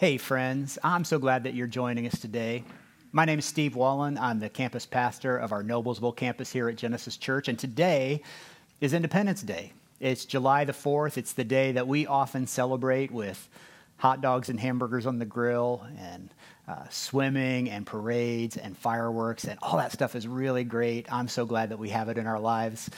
Hey, friends. I'm so glad that you're joining us today. My name is Steve Wallen. I'm the campus pastor of our Noblesville campus here at Genesis Church, and today is Independence Day. It's July the 4th. It's the day that we often celebrate with hot dogs and hamburgers on the grill and uh, swimming and parades and fireworks, and all that stuff is really great. I'm so glad that we have it in our lives.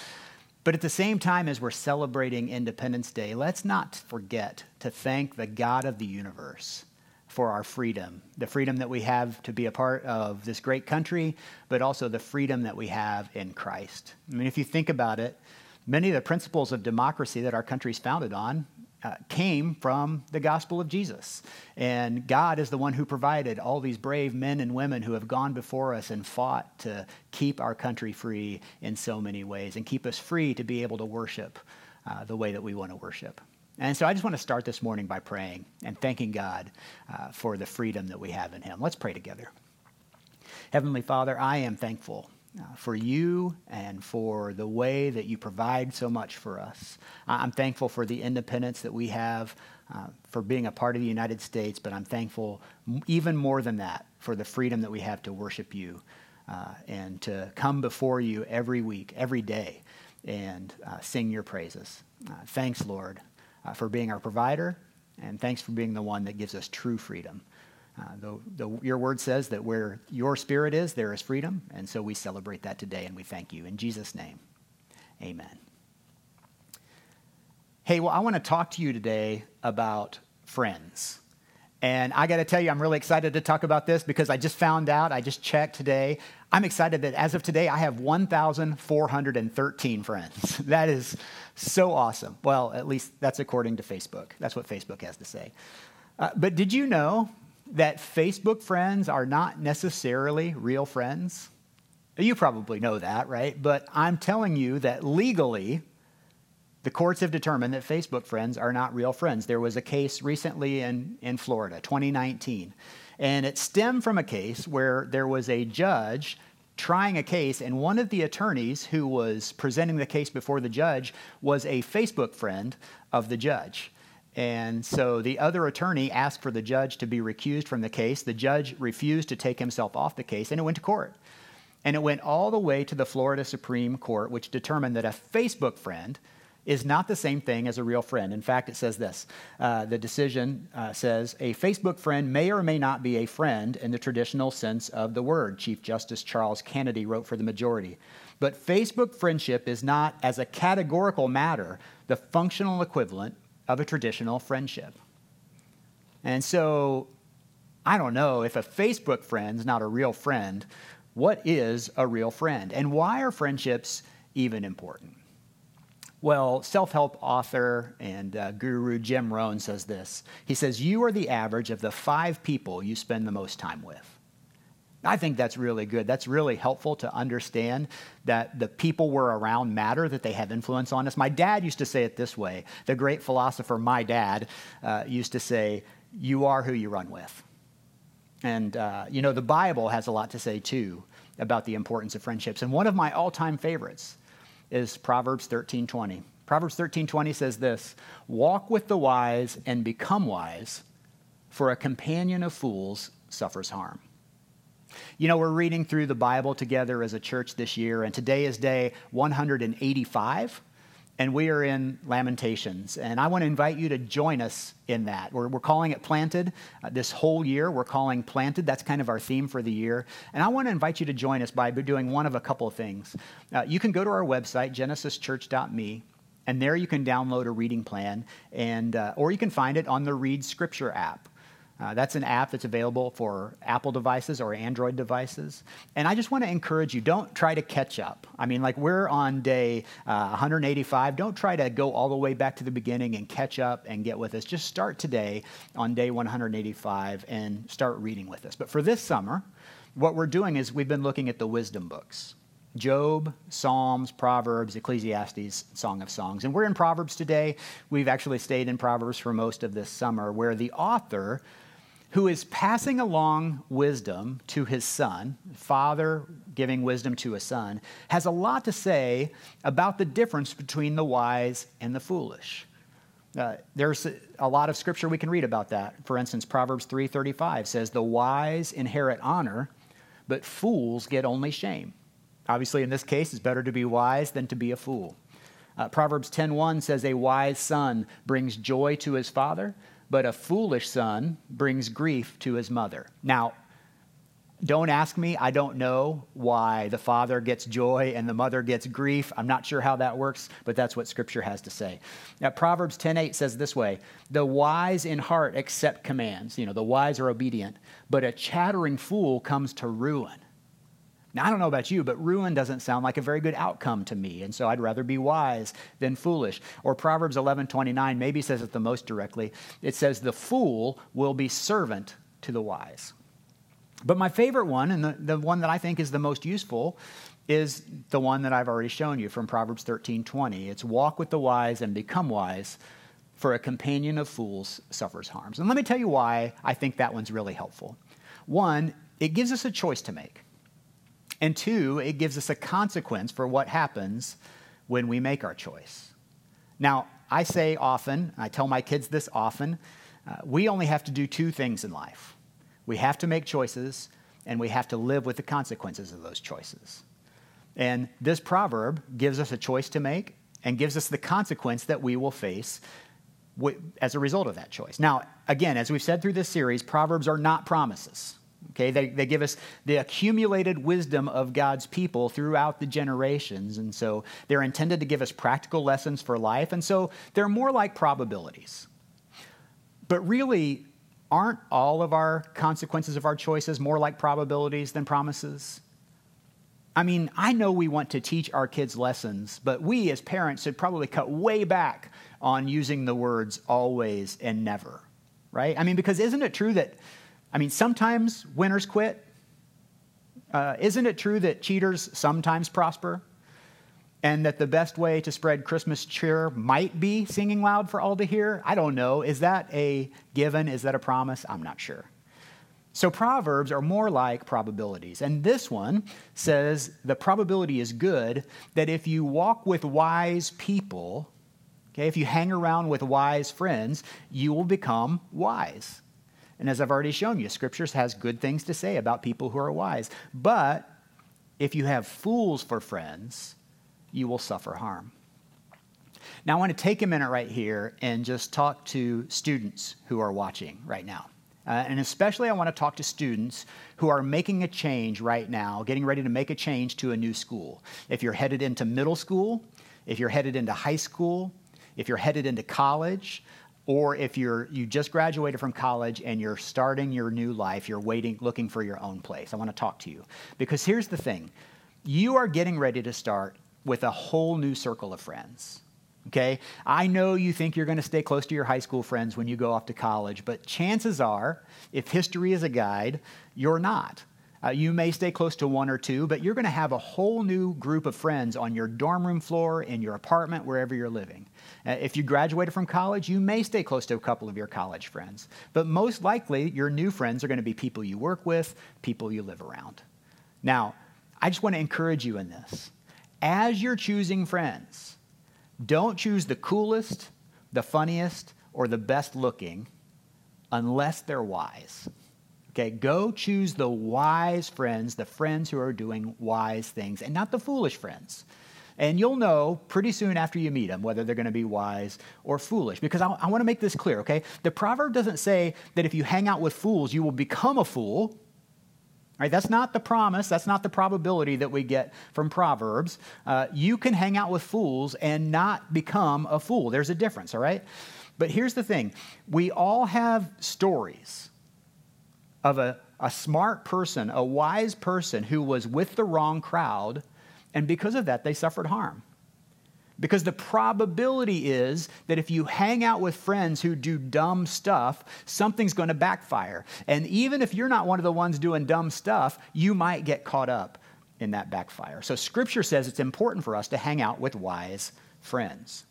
But at the same time as we're celebrating Independence Day, let's not forget to thank the God of the universe for our freedom, the freedom that we have to be a part of this great country, but also the freedom that we have in Christ. I mean, if you think about it, many of the principles of democracy that our country is founded on uh, came from the gospel of Jesus. And God is the one who provided all these brave men and women who have gone before us and fought to keep our country free in so many ways and keep us free to be able to worship uh, the way that we want to worship. And so I just want to start this morning by praying and thanking God uh, for the freedom that we have in Him. Let's pray together. Heavenly Father, I am thankful uh, for you and for the way that you provide so much for us. I'm thankful for the independence that we have, uh, for being a part of the United States, but I'm thankful even more than that for the freedom that we have to worship you uh, and to come before you every week, every day, and uh, sing your praises. Uh, thanks, Lord uh, for being our provider, and thanks for being the one that gives us true freedom. Uh, the, the, your word says that where your spirit is, there is freedom, and so we celebrate that today, and we thank you. In Jesus' name, amen. Hey, well, I want to talk to you today about friends. And I got to tell you, I'm really excited to talk about this because I just found out, I just checked today. I'm excited that as of today, I have 1,413 friends. that is so awesome. Well, at least that's according to Facebook. That's what Facebook has to say. Uh, but did you know that Facebook friends are not necessarily real friends? You probably know that, right? But I'm telling you that legally, the courts have determined that Facebook friends are not real friends. There was a case recently in, in Florida, 2019, and it stemmed from a case where there was a judge trying a case, and one of the attorneys who was presenting the case before the judge was a Facebook friend of the judge. And so the other attorney asked for the judge to be recused from the case. The judge refused to take himself off the case, and it went to court. And it went all the way to the Florida Supreme Court, which determined that a Facebook friend is not the same thing as a real friend. In fact, it says this uh, the decision uh, says a Facebook friend may or may not be a friend in the traditional sense of the word, Chief Justice Charles Canady wrote for the majority. But Facebook friendship is not, as a categorical matter, the functional equivalent of a traditional friendship. And so, I don't know if a Facebook friend's not a real friend, what is a real friend? And why are friendships even important? Well, self help author and uh, guru Jim Rohn says this. He says, You are the average of the five people you spend the most time with. I think that's really good. That's really helpful to understand that the people we're around matter, that they have influence on us. My dad used to say it this way. The great philosopher, my dad, uh, used to say, You are who you run with. And, uh, you know, the Bible has a lot to say, too, about the importance of friendships. And one of my all time favorites is Proverbs 13:20. Proverbs 13:20 says this, "Walk with the wise and become wise, for a companion of fools suffers harm." You know, we're reading through the Bible together as a church this year, and today is day 185 and we are in Lamentations. And I want to invite you to join us in that. We're, we're calling it Planted uh, this whole year. We're calling Planted. That's kind of our theme for the year. And I want to invite you to join us by doing one of a couple of things. Uh, you can go to our website, genesischurch.me. And there you can download a reading plan, and, uh, or you can find it on the Read Scripture app. Uh, that's an app that's available for Apple devices or Android devices. And I just want to encourage you don't try to catch up. I mean, like we're on day uh, 185. Don't try to go all the way back to the beginning and catch up and get with us. Just start today on day 185 and start reading with us. But for this summer, what we're doing is we've been looking at the wisdom books. Job, Psalms, Proverbs, Ecclesiastes, Song of Songs. And we're in Proverbs today. We've actually stayed in Proverbs for most of this summer, where the author who is passing along wisdom to his son, father giving wisdom to a son, has a lot to say about the difference between the wise and the foolish. Uh, there's a lot of scripture we can read about that. For instance, Proverbs 3:35 says, "The wise inherit honor, but fools get only shame." Obviously, in this case, it's better to be wise than to be a fool. Uh, Proverbs 10:1 says, "A wise son brings joy to his father, but a foolish son brings grief to his mother." Now, don't ask me. I don't know why the father gets joy and the mother gets grief. I'm not sure how that works, but that's what scripture has to say. Now, Proverbs 10:8 says this way: "The wise in heart accept commands, you know, the wise are obedient, but a chattering fool comes to ruin." Now, I don't know about you, but ruin doesn't sound like a very good outcome to me, and so I'd rather be wise than foolish. Or Proverbs 11:29 maybe says it the most directly. It says, "The fool will be servant to the wise." But my favorite one, and the, the one that I think is the most useful, is the one that I've already shown you from Proverbs 13 20. It's walk with the wise and become wise, for a companion of fools suffers harms. And let me tell you why I think that one's really helpful. One, it gives us a choice to make. And two, it gives us a consequence for what happens when we make our choice. Now, I say often, I tell my kids this often, uh, we only have to do two things in life we have to make choices, and we have to live with the consequences of those choices. And this proverb gives us a choice to make and gives us the consequence that we will face as a result of that choice. Now, again, as we've said through this series, Proverbs are not promises. Okay, they, they give us the accumulated wisdom of God's people throughout the generations. And so they're intended to give us practical lessons for life. And so they're more like probabilities. But really, aren't all of our consequences of our choices more like probabilities than promises? I mean, I know we want to teach our kids lessons, but we as parents should probably cut way back on using the words always and never, right? I mean, because isn't it true that, I mean, sometimes winners quit? Uh, isn't it true that cheaters sometimes prosper? and that the best way to spread Christmas cheer might be singing loud for all to hear? I don't know. Is that a given? Is that a promise? I'm not sure. So, Proverbs are more like probabilities. And this one says the probability is good that if you walk with wise people, okay, if you hang around with wise friends, you will become wise. And as I've already shown you, Scriptures has good things to say about people who are wise. But if you have fools for friends, you will suffer harm. Now, I want to take a minute right here and just talk to students who are watching right now. Uh, and especially, I want to talk to students who are making a change right now, getting ready to make a change to a new school. If you're headed into middle school, if you're headed into high school, if you're headed into college, or if you're you just graduated from college and you're starting your new life, you're waiting, looking for your own place. I want to talk to you because here's the thing: you are getting ready to start with a whole new circle of friends. Okay? I know you think you're going to stay close to your high school friends when you go off to college, but chances are, if history is a guide, you're not. Uh, you may stay close to one or two, but you're going to have a whole new group of friends on your dorm room floor, in your apartment, wherever you're living. Uh, if you graduated from college, you may stay close to a couple of your college friends, but most likely your new friends are going to be people you work with, people you live around. Now, I just want to encourage you in this as you're choosing friends, don't choose the coolest, the funniest, or the best looking unless they're wise. Okay, go choose the wise friends, the friends who are doing wise things, and not the foolish friends. And you'll know pretty soon after you meet them whether they're going to be wise or foolish. Because I, I want to make this clear, okay? The proverb doesn't say that if you hang out with fools, you will become a fool. Right, that's not the promise. That's not the probability that we get from Proverbs. Uh, you can hang out with fools and not become a fool. There's a difference, all right? But here's the thing we all have stories of a, a smart person, a wise person who was with the wrong crowd, and because of that, they suffered harm. Because the probability is that if you hang out with friends who do dumb stuff, something's going to backfire. And even if you're not one of the ones doing dumb stuff, you might get caught up in that backfire. So scripture says it's important for us to hang out with wise friends.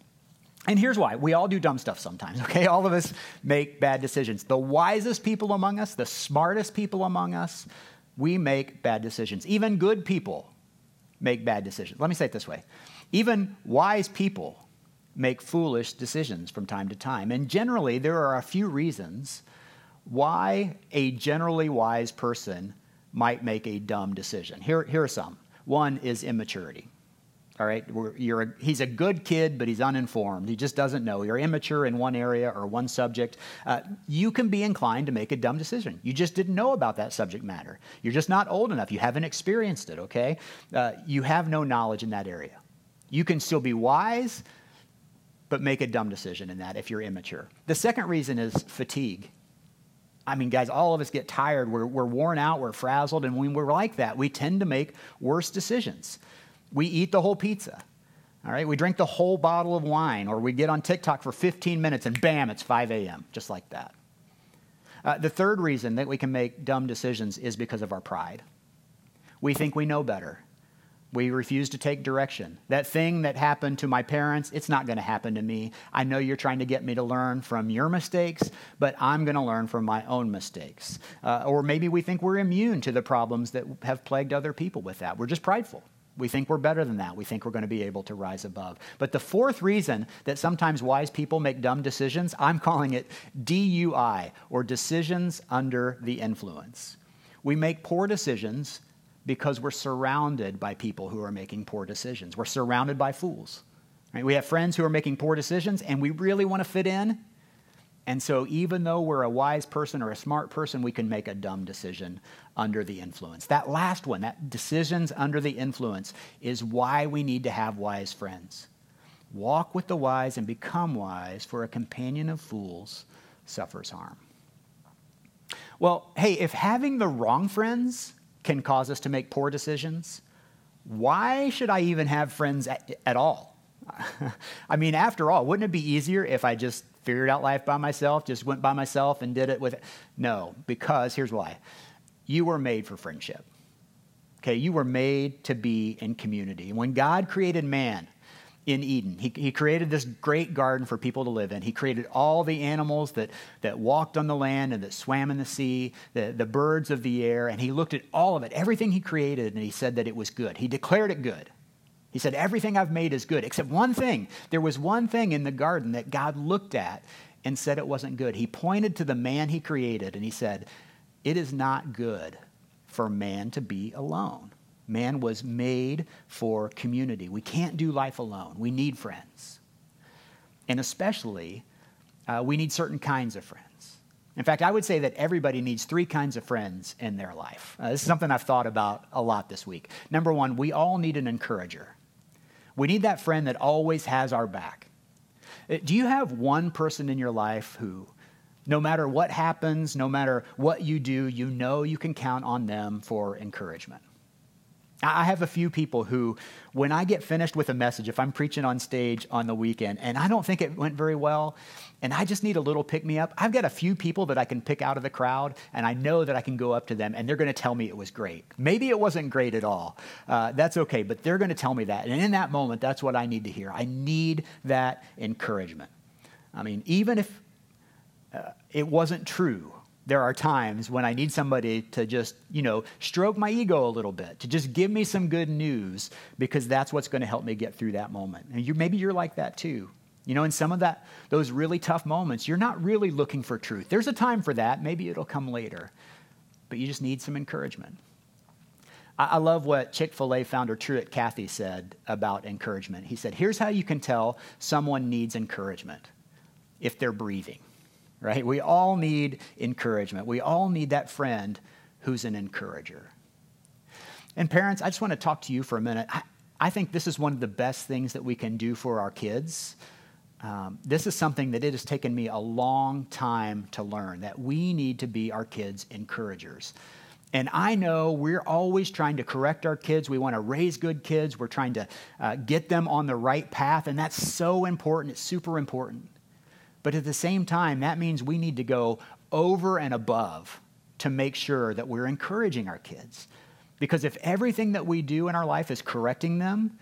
And here's why we all do dumb stuff sometimes, okay? All of us make bad decisions. The wisest people among us, the smartest people among us, we make bad decisions. Even good people make bad decisions. Let me say it this way even wise people make foolish decisions from time to time. And generally, there are a few reasons why a generally wise person might make a dumb decision. Here, here are some. One is immaturity. All right, a, he's a good kid, but he's uninformed. He just doesn't know. You're immature in one area or one subject. Uh, you can be inclined to make a dumb decision. You just didn't know about that subject matter. You're just not old enough. You haven't experienced it, okay? Uh, you have no knowledge in that area. You can still be wise, but make a dumb decision in that if you're immature. The second reason is fatigue. I mean, guys, all of us get tired. We're, we're worn out, we're frazzled, and when we're like that, we tend to make worse decisions. We eat the whole pizza. All right, we drink the whole bottle of wine, or we get on TikTok for 15 minutes and bam, it's 5 a.m., just like that. Uh, the third reason that we can make dumb decisions is because of our pride. We think we know better. We refuse to take direction. That thing that happened to my parents, it's not going to happen to me. I know you're trying to get me to learn from your mistakes, but I'm going to learn from my own mistakes. Uh, or maybe we think we're immune to the problems that have plagued other people with that. We're just prideful. We think we're better than that. We think we're going to be able to rise above. But the fourth reason that sometimes wise people make dumb decisions, I'm calling it DUI, or decisions under the influence. We make poor decisions because we're surrounded by people who are making poor decisions. We're surrounded by fools. Right? We have friends who are making poor decisions, and we really want to fit in. And so, even though we're a wise person or a smart person, we can make a dumb decision under the influence. That last one, that decisions under the influence, is why we need to have wise friends. Walk with the wise and become wise, for a companion of fools suffers harm. Well, hey, if having the wrong friends can cause us to make poor decisions, why should I even have friends at, at all? I mean, after all, wouldn't it be easier if I just figured out life by myself, just went by myself and did it with. It. No, because here's why you were made for friendship. Okay, you were made to be in community. When God created man, in Eden. He, he created this great garden for people to live in. He created all the animals that, that walked on the land and that swam in the sea, the, the birds of the air, and he looked at all of it, everything he created, and he said that it was good. He declared it good. He said, Everything I've made is good, except one thing. There was one thing in the garden that God looked at and said it wasn't good. He pointed to the man he created and he said, It is not good for man to be alone. Man was made for community. We can't do life alone. We need friends. And especially, uh, we need certain kinds of friends. In fact, I would say that everybody needs three kinds of friends in their life. Uh, this is something I've thought about a lot this week. Number one, we all need an encourager. We need that friend that always has our back. Uh, do you have one person in your life who, no matter what happens, no matter what you do, you know you can count on them for encouragement? I have a few people who, when I get finished with a message, if I'm preaching on stage on the weekend and I don't think it went very well, and I just need a little pick me up, I've got a few people that I can pick out of the crowd, and I know that I can go up to them and they're going to tell me it was great. Maybe it wasn't great at all. Uh, that's okay, but they're going to tell me that. And in that moment, that's what I need to hear. I need that encouragement. I mean, even if uh, it wasn't true, there are times when I need somebody to just, you know, stroke my ego a little bit, to just give me some good news because that's what's going to help me get through that moment. And you, maybe you're like that too. You know, in some of that, those really tough moments, you're not really looking for truth. There's a time for that. Maybe it'll come later, but you just need some encouragement. I, love what Chick fil A founder Truett Cathy said about encouragement. He said, Here's how you can tell someone needs encouragement if they're breathing right? We all need encouragement. We all need that friend who's an encourager. And parents, I just want to talk to you for a minute. I, I think this is one of the best things that we can do for our kids. Um, this is something that it has taken me a long time to learn that we need to be our kids' encouragers. And I know we're always trying to correct our kids. We want to raise good kids. We're trying to uh, get them on the right path. And that's so important. It's super important. But at the same time, that means we need to go over and above to make sure that we're encouraging our kids. Because if everything that we do in our life is correcting them,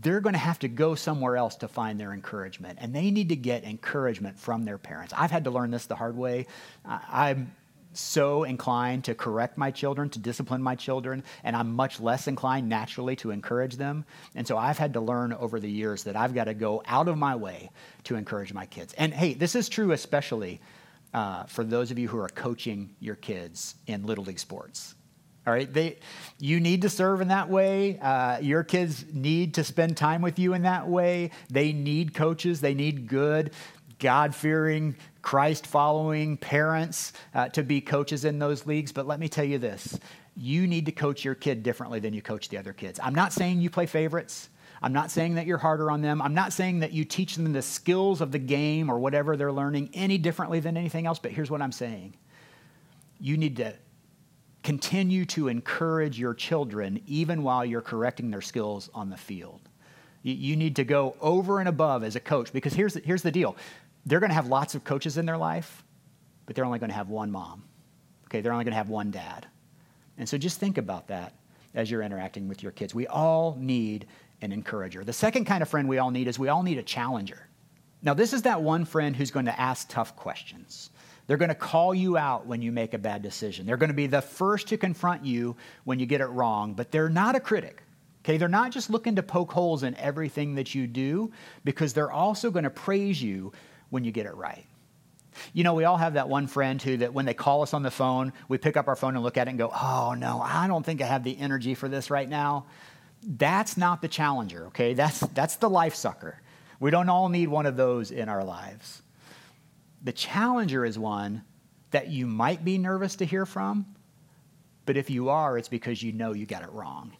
they're going to have to go somewhere else to find their encouragement. And they need to get encouragement from their parents. I've had to learn this the hard way. I, so inclined to correct my children, to discipline my children, and I'm much less inclined naturally to encourage them. And so I've had to learn over the years that I've got to go out of my way to encourage my kids. And hey, this is true especially uh, for those of you who are coaching your kids in Little League sports. All right, they, you need to serve in that way. Uh, your kids need to spend time with you in that way. They need coaches. They need good, God fearing, Christ following parents uh, to be coaches in those leagues. But let me tell you this you need to coach your kid differently than you coach the other kids. I'm not saying you play favorites. I'm not saying that you're harder on them. I'm not saying that you teach them the skills of the game or whatever they're learning any differently than anything else. But here's what I'm saying you need to continue to encourage your children even while you're correcting their skills on the field. You, need to go over and above as a coach because here's the, here's the deal they're going to have lots of coaches in their life, but they're only going to have one mom. Okay, they're only going to have one dad. And so just think about that as you're interacting with your kids. We all need an encourager. The second kind of friend we all need is we all need a challenger. Now, this is that one friend who's going to ask tough questions. They're going to call you out when you make a bad decision. They're going to be the first to confront you when you get it wrong, but they're not a critic. Okay, they're not just looking to poke holes in everything that you do because they're also going to praise you when you get it right. You know, we all have that one friend who that when they call us on the phone, we pick up our phone and look at it and go, "Oh no, I don't think I have the energy for this right now." That's not the challenger, okay? That's that's the life sucker. We don't all need one of those in our lives. The challenger is one that you might be nervous to hear from, but if you are, it's because you know you got it wrong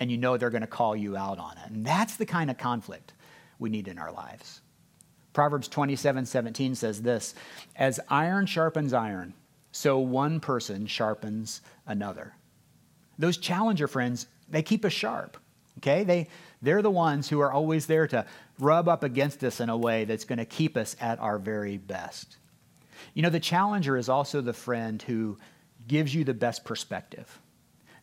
and you know they're going to call you out on it. And that's the kind of conflict we need in our lives. Proverbs 27 17 says this As iron sharpens iron, so one person sharpens another. Those challenger friends, they keep us sharp. Okay? They, they're the ones who are always there to rub up against us in a way that's going to keep us at our very best. You know, the challenger is also the friend who gives you the best perspective.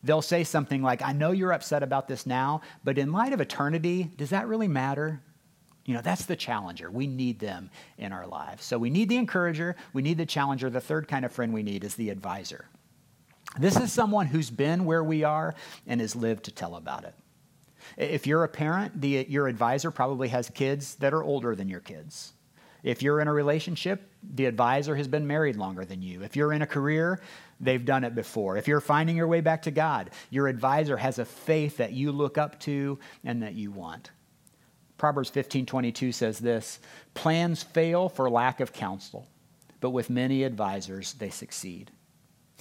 They'll say something like, I know you're upset about this now, but in light of eternity, does that really matter? You know, that's the challenger. We need them in our lives. So we need the encourager, we need the challenger. The third kind of friend we need is the advisor. This is someone who's been where we are and has lived to tell about it. If you're a parent, the, your advisor probably has kids that are older than your kids. If you're in a relationship, the advisor has been married longer than you. If you're in a career, they've done it before. If you're finding your way back to God, your advisor has a faith that you look up to and that you want. Proverbs 15:22 says this, plans fail for lack of counsel, but with many advisors they succeed.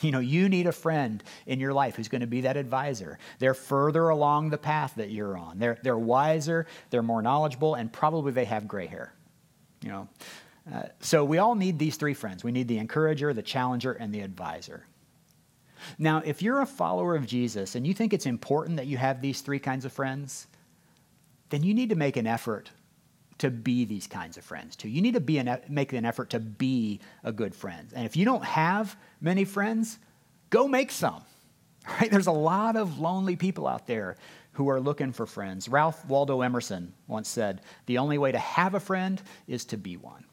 You know, you need a friend in your life who's going to be that advisor. They're further along the path that you're on. They're, they're wiser, they're more knowledgeable, and probably they have gray hair. You know, uh, so we all need these three friends. We need the encourager, the challenger, and the advisor. Now, if you're a follower of Jesus and you think it's important that you have these three kinds of friends, then you need to make an effort to be these kinds of friends too. You need to be an, make an effort to be a good friend. And if you don't have many friends, go make some. Right? There's a lot of lonely people out there who are looking for friends. Ralph Waldo Emerson once said, "The only way to have a friend is to be one."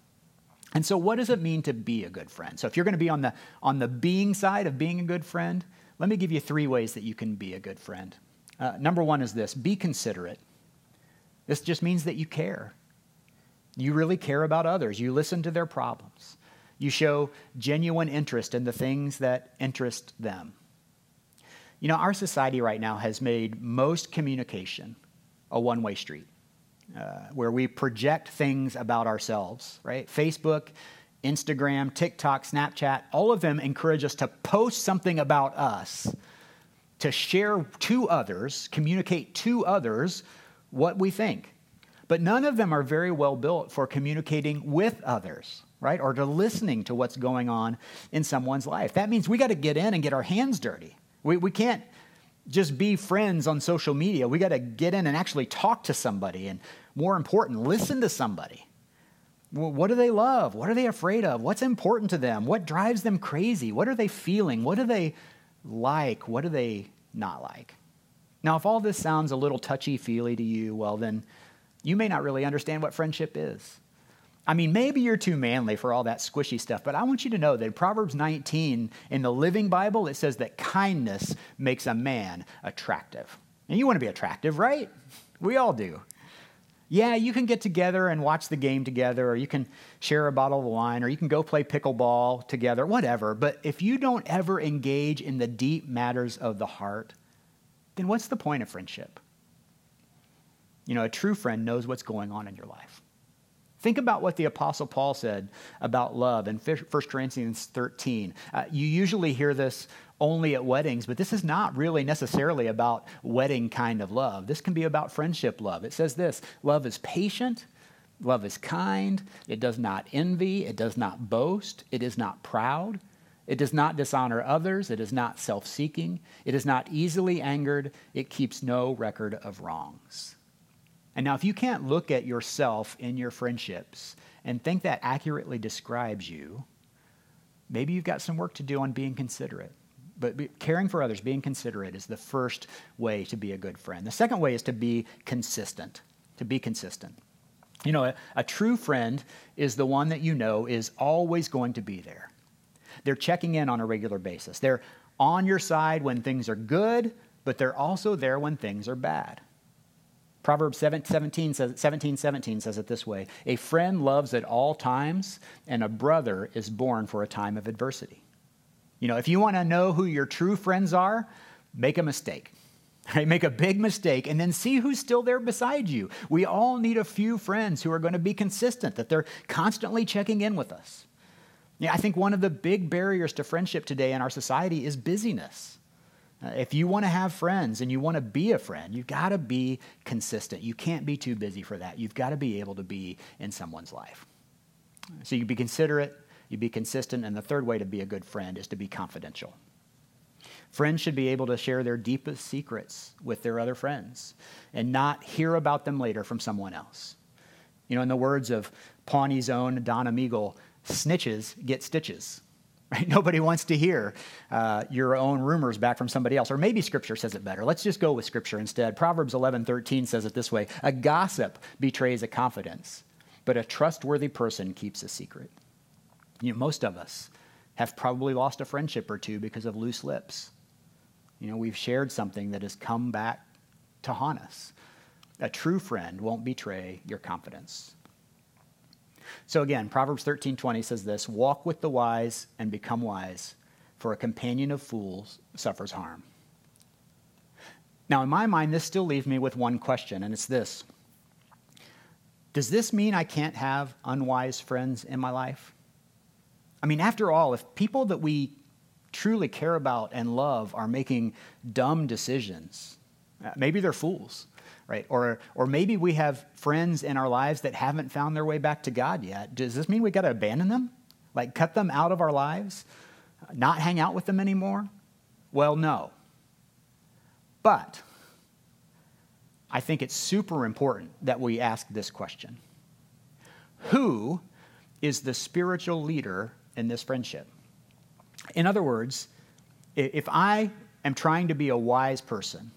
And so what does it mean to be a good friend? So if you're going to be on the on the being side of being a good friend, let me give you three ways that you can be a good friend. Uh, number one is this: be considerate. This just means that you care. You really care about others. You listen to their problems. You show genuine interest in the things that interest them. You know, our society right now has made most communication a one way street uh, where we project things about ourselves, right? Facebook, Instagram, TikTok, Snapchat, all of them encourage us to post something about us, to share to others, communicate to others what we think. But none of them are very well built for communicating with others, right? Or to listening to what's going on in someone's life. That means we got to get in and get our hands dirty. We, we can't just be friends on social media. We got to get in and actually talk to somebody. And more important, listen to somebody. what do they love? What are they afraid of? What's important to them? What drives them crazy? What are they feeling? What do they like? What do they not like? Now, if all this sounds a little touchy feely to you, well, then you may not really understand what friendship is. I mean, maybe you're too manly for all that squishy stuff, but I want you to know that in Proverbs 19 in the Living Bible, it says that kindness makes a man attractive. And you want to be attractive, right? We all do. Yeah, you can get together and watch the game together, or you can share a bottle of wine, or you can go play pickleball together, whatever. But if you don't ever engage in the deep matters of the heart, then what's the point of friendship? You know, a true friend knows what's going on in your life. Think about what the Apostle Paul said about love in 1 Corinthians 13. Uh, you usually hear this only at weddings, but this is not really necessarily about wedding kind of love. This can be about friendship love. It says this love is patient, love is kind, it does not envy, it does not boast, it is not proud. It does not dishonor others. It is not self seeking. It is not easily angered. It keeps no record of wrongs. And now, if you can't look at yourself in your friendships and think that accurately describes you, maybe you've got some work to do on being considerate. But caring for others, being considerate, is the first way to be a good friend. The second way is to be consistent. To be consistent. You know, a, a true friend is the one that you know is always going to be there. They're checking in on a regular basis. They're on your side when things are good, but they're also there when things are bad. Proverbs 17 says, 17, 17 says it this way A friend loves at all times, and a brother is born for a time of adversity. You know, if you want to know who your true friends are, make a mistake. Right? Make a big mistake and then see who's still there beside you. We all need a few friends who are going to be consistent, that they're constantly checking in with us. Yeah, I think one of the big barriers to friendship today in our society is busyness. Uh, if you want to have friends and you want to be a friend, you've got to be consistent. You can't be too busy for that. You've got to be able to be in someone's life. So you be considerate, you be consistent, and the third way to be a good friend is to be confidential. Friends should be able to share their deepest secrets with their other friends and not hear about them later from someone else. You know, in the words of Pawnee's own Donna Meagle, snitches get stitches. Right? Nobody wants to hear uh, your own rumors back from somebody else. Or maybe Scripture says it better. Let's just go with Scripture instead. Proverbs 11 13 says it this way A gossip betrays a confidence, but a trustworthy person keeps a secret. You know, most of us have probably lost a friendship or two because of loose lips. You know, we've shared something that has come back to haunt us. A true friend won't betray your confidence. So again, Proverbs 13:20 says this, "Walk with the wise and become wise, for a companion of fools suffers harm." Now, in my mind, this still leaves me with one question, and it's this. Does this mean I can't have unwise friends in my life? I mean, after all, if people that we truly care about and love are making dumb decisions, uh, maybe they're fools right? Or, or maybe we have friends in our lives that haven't found their way back to God yet. Does this mean we got to abandon them? Like cut them out of our lives? Not hang out with them anymore? Well, no. But I think it's super important that we ask this question Who is the spiritual leader in this friendship? In other words, if I am trying to be a wise person,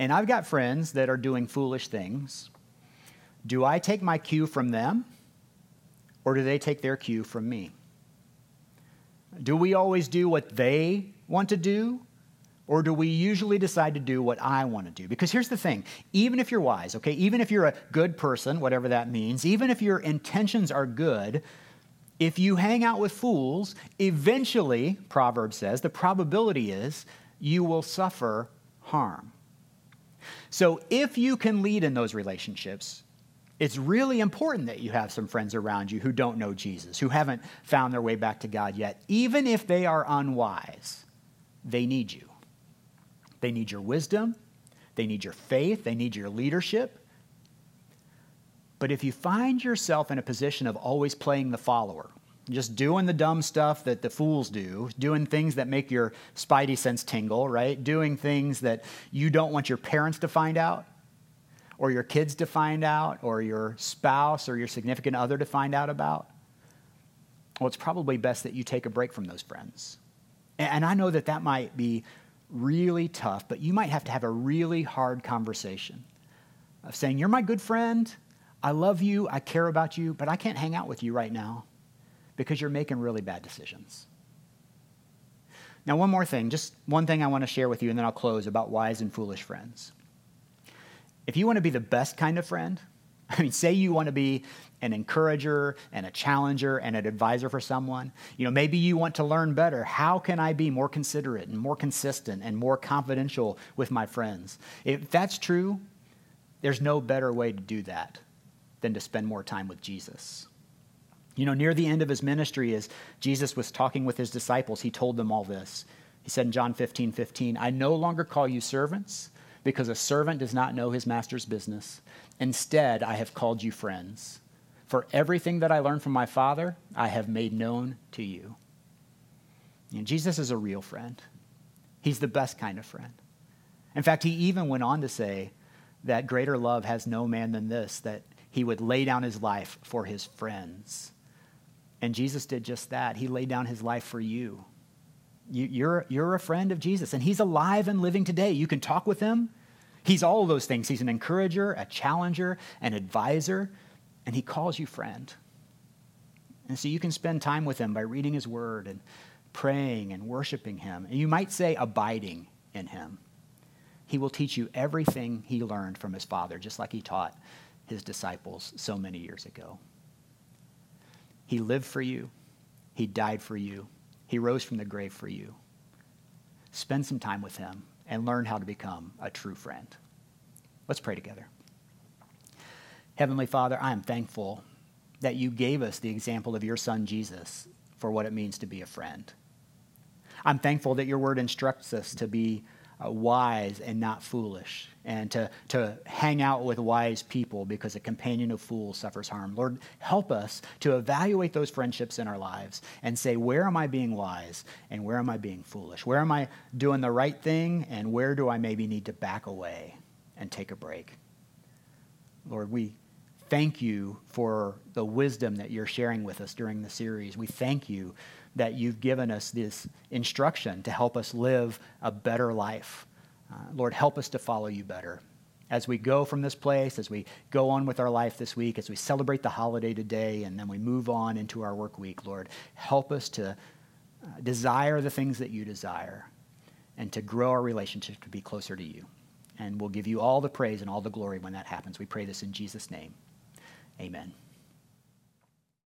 and I've got friends that are doing foolish things. Do I take my cue from them or do they take their cue from me? Do we always do what they want to do or do we usually decide to do what I want to do? Because here's the thing even if you're wise, okay, even if you're a good person, whatever that means, even if your intentions are good, if you hang out with fools, eventually, Proverbs says, the probability is you will suffer harm. So if you can lead in those relationships, it's really important that you have some friends around you who don't know Jesus, who haven't found their way back to God yet. Even if they are unwise, they need you. They need your wisdom, they need your faith, they need your leadership. But if you find yourself in a position of always playing the follower, just doing the dumb stuff that the fools do, doing things that make your spidey sense tingle, right? Doing things that you don't want your parents to find out, or your kids to find out, or your spouse or your significant other to find out about. Well, it's probably best that you take a break from those friends. And I know that that might be really tough, but you might have to have a really hard conversation of saying, You're my good friend. I love you, I care about you, but I can't hang out with you right now because you're making really bad decisions. Now, one more thing, just one thing I want to share with you, and then I'll close about wise and foolish friends. If you want to be the best kind of friend, I mean, say you want to be an encourager and a challenger and an advisor for someone. You know, maybe you want to learn better. How can I be more considerate and more consistent and more confidential with my friends? If that's true, there's no better way to do that than to spend more time with Jesus. You know, near the end of his ministry, as Jesus was talking with his disciples, he told them all this. He said in John 15, 15, I no longer call you servants because a servant does not know his master's business. Instead, I have called you friends. For everything that I learned from my Father, I have made known to you. And Jesus is a real friend. He's the best kind of friend. In fact, he even went on to say that greater love has no man than this, that he would lay down his life for his friends. And Jesus did just that. He laid down his life for you. you are you're a friend of Jesus, and he's alive and living today. You can talk with him. He's all those things. He's an encourager, a challenger, an advisor, and he calls you friend. And so you can spend time with him by reading his word and praying and worshiping him. And you might say abiding in him. He will teach you everything he learned from his father, just like he taught his disciples so many years ago. He lived for you, he died for you, he rose from the grave for you. Spend some time with him and learn how to become a true friend. Let's pray together. Heavenly Father, I am thankful that you gave us the example of your son Jesus for what it means to be a friend. I'm thankful that your word instructs us to be Uh, wise and not foolish, and to, to hang out with wise people because a companion of fools suffers harm. Lord, help us to evaluate those friendships in our lives and say, where am I being wise and where am I being foolish? Where am I doing the right thing and where do I maybe need to back away and take a break? Lord, we thank you for the wisdom that you're sharing with us during the series. We thank you that you've given us this instruction to help us live a better life. Uh, Lord, help us to follow you better. As we go from this place, as we go on with our life this week, as we celebrate the holiday today, and then we move on into our work week, Lord, help us to uh, desire the things that you desire and to grow our relationship to be closer to you. And we'll give you all the praise and all the glory when that happens. We pray this in Jesus' name. Amen.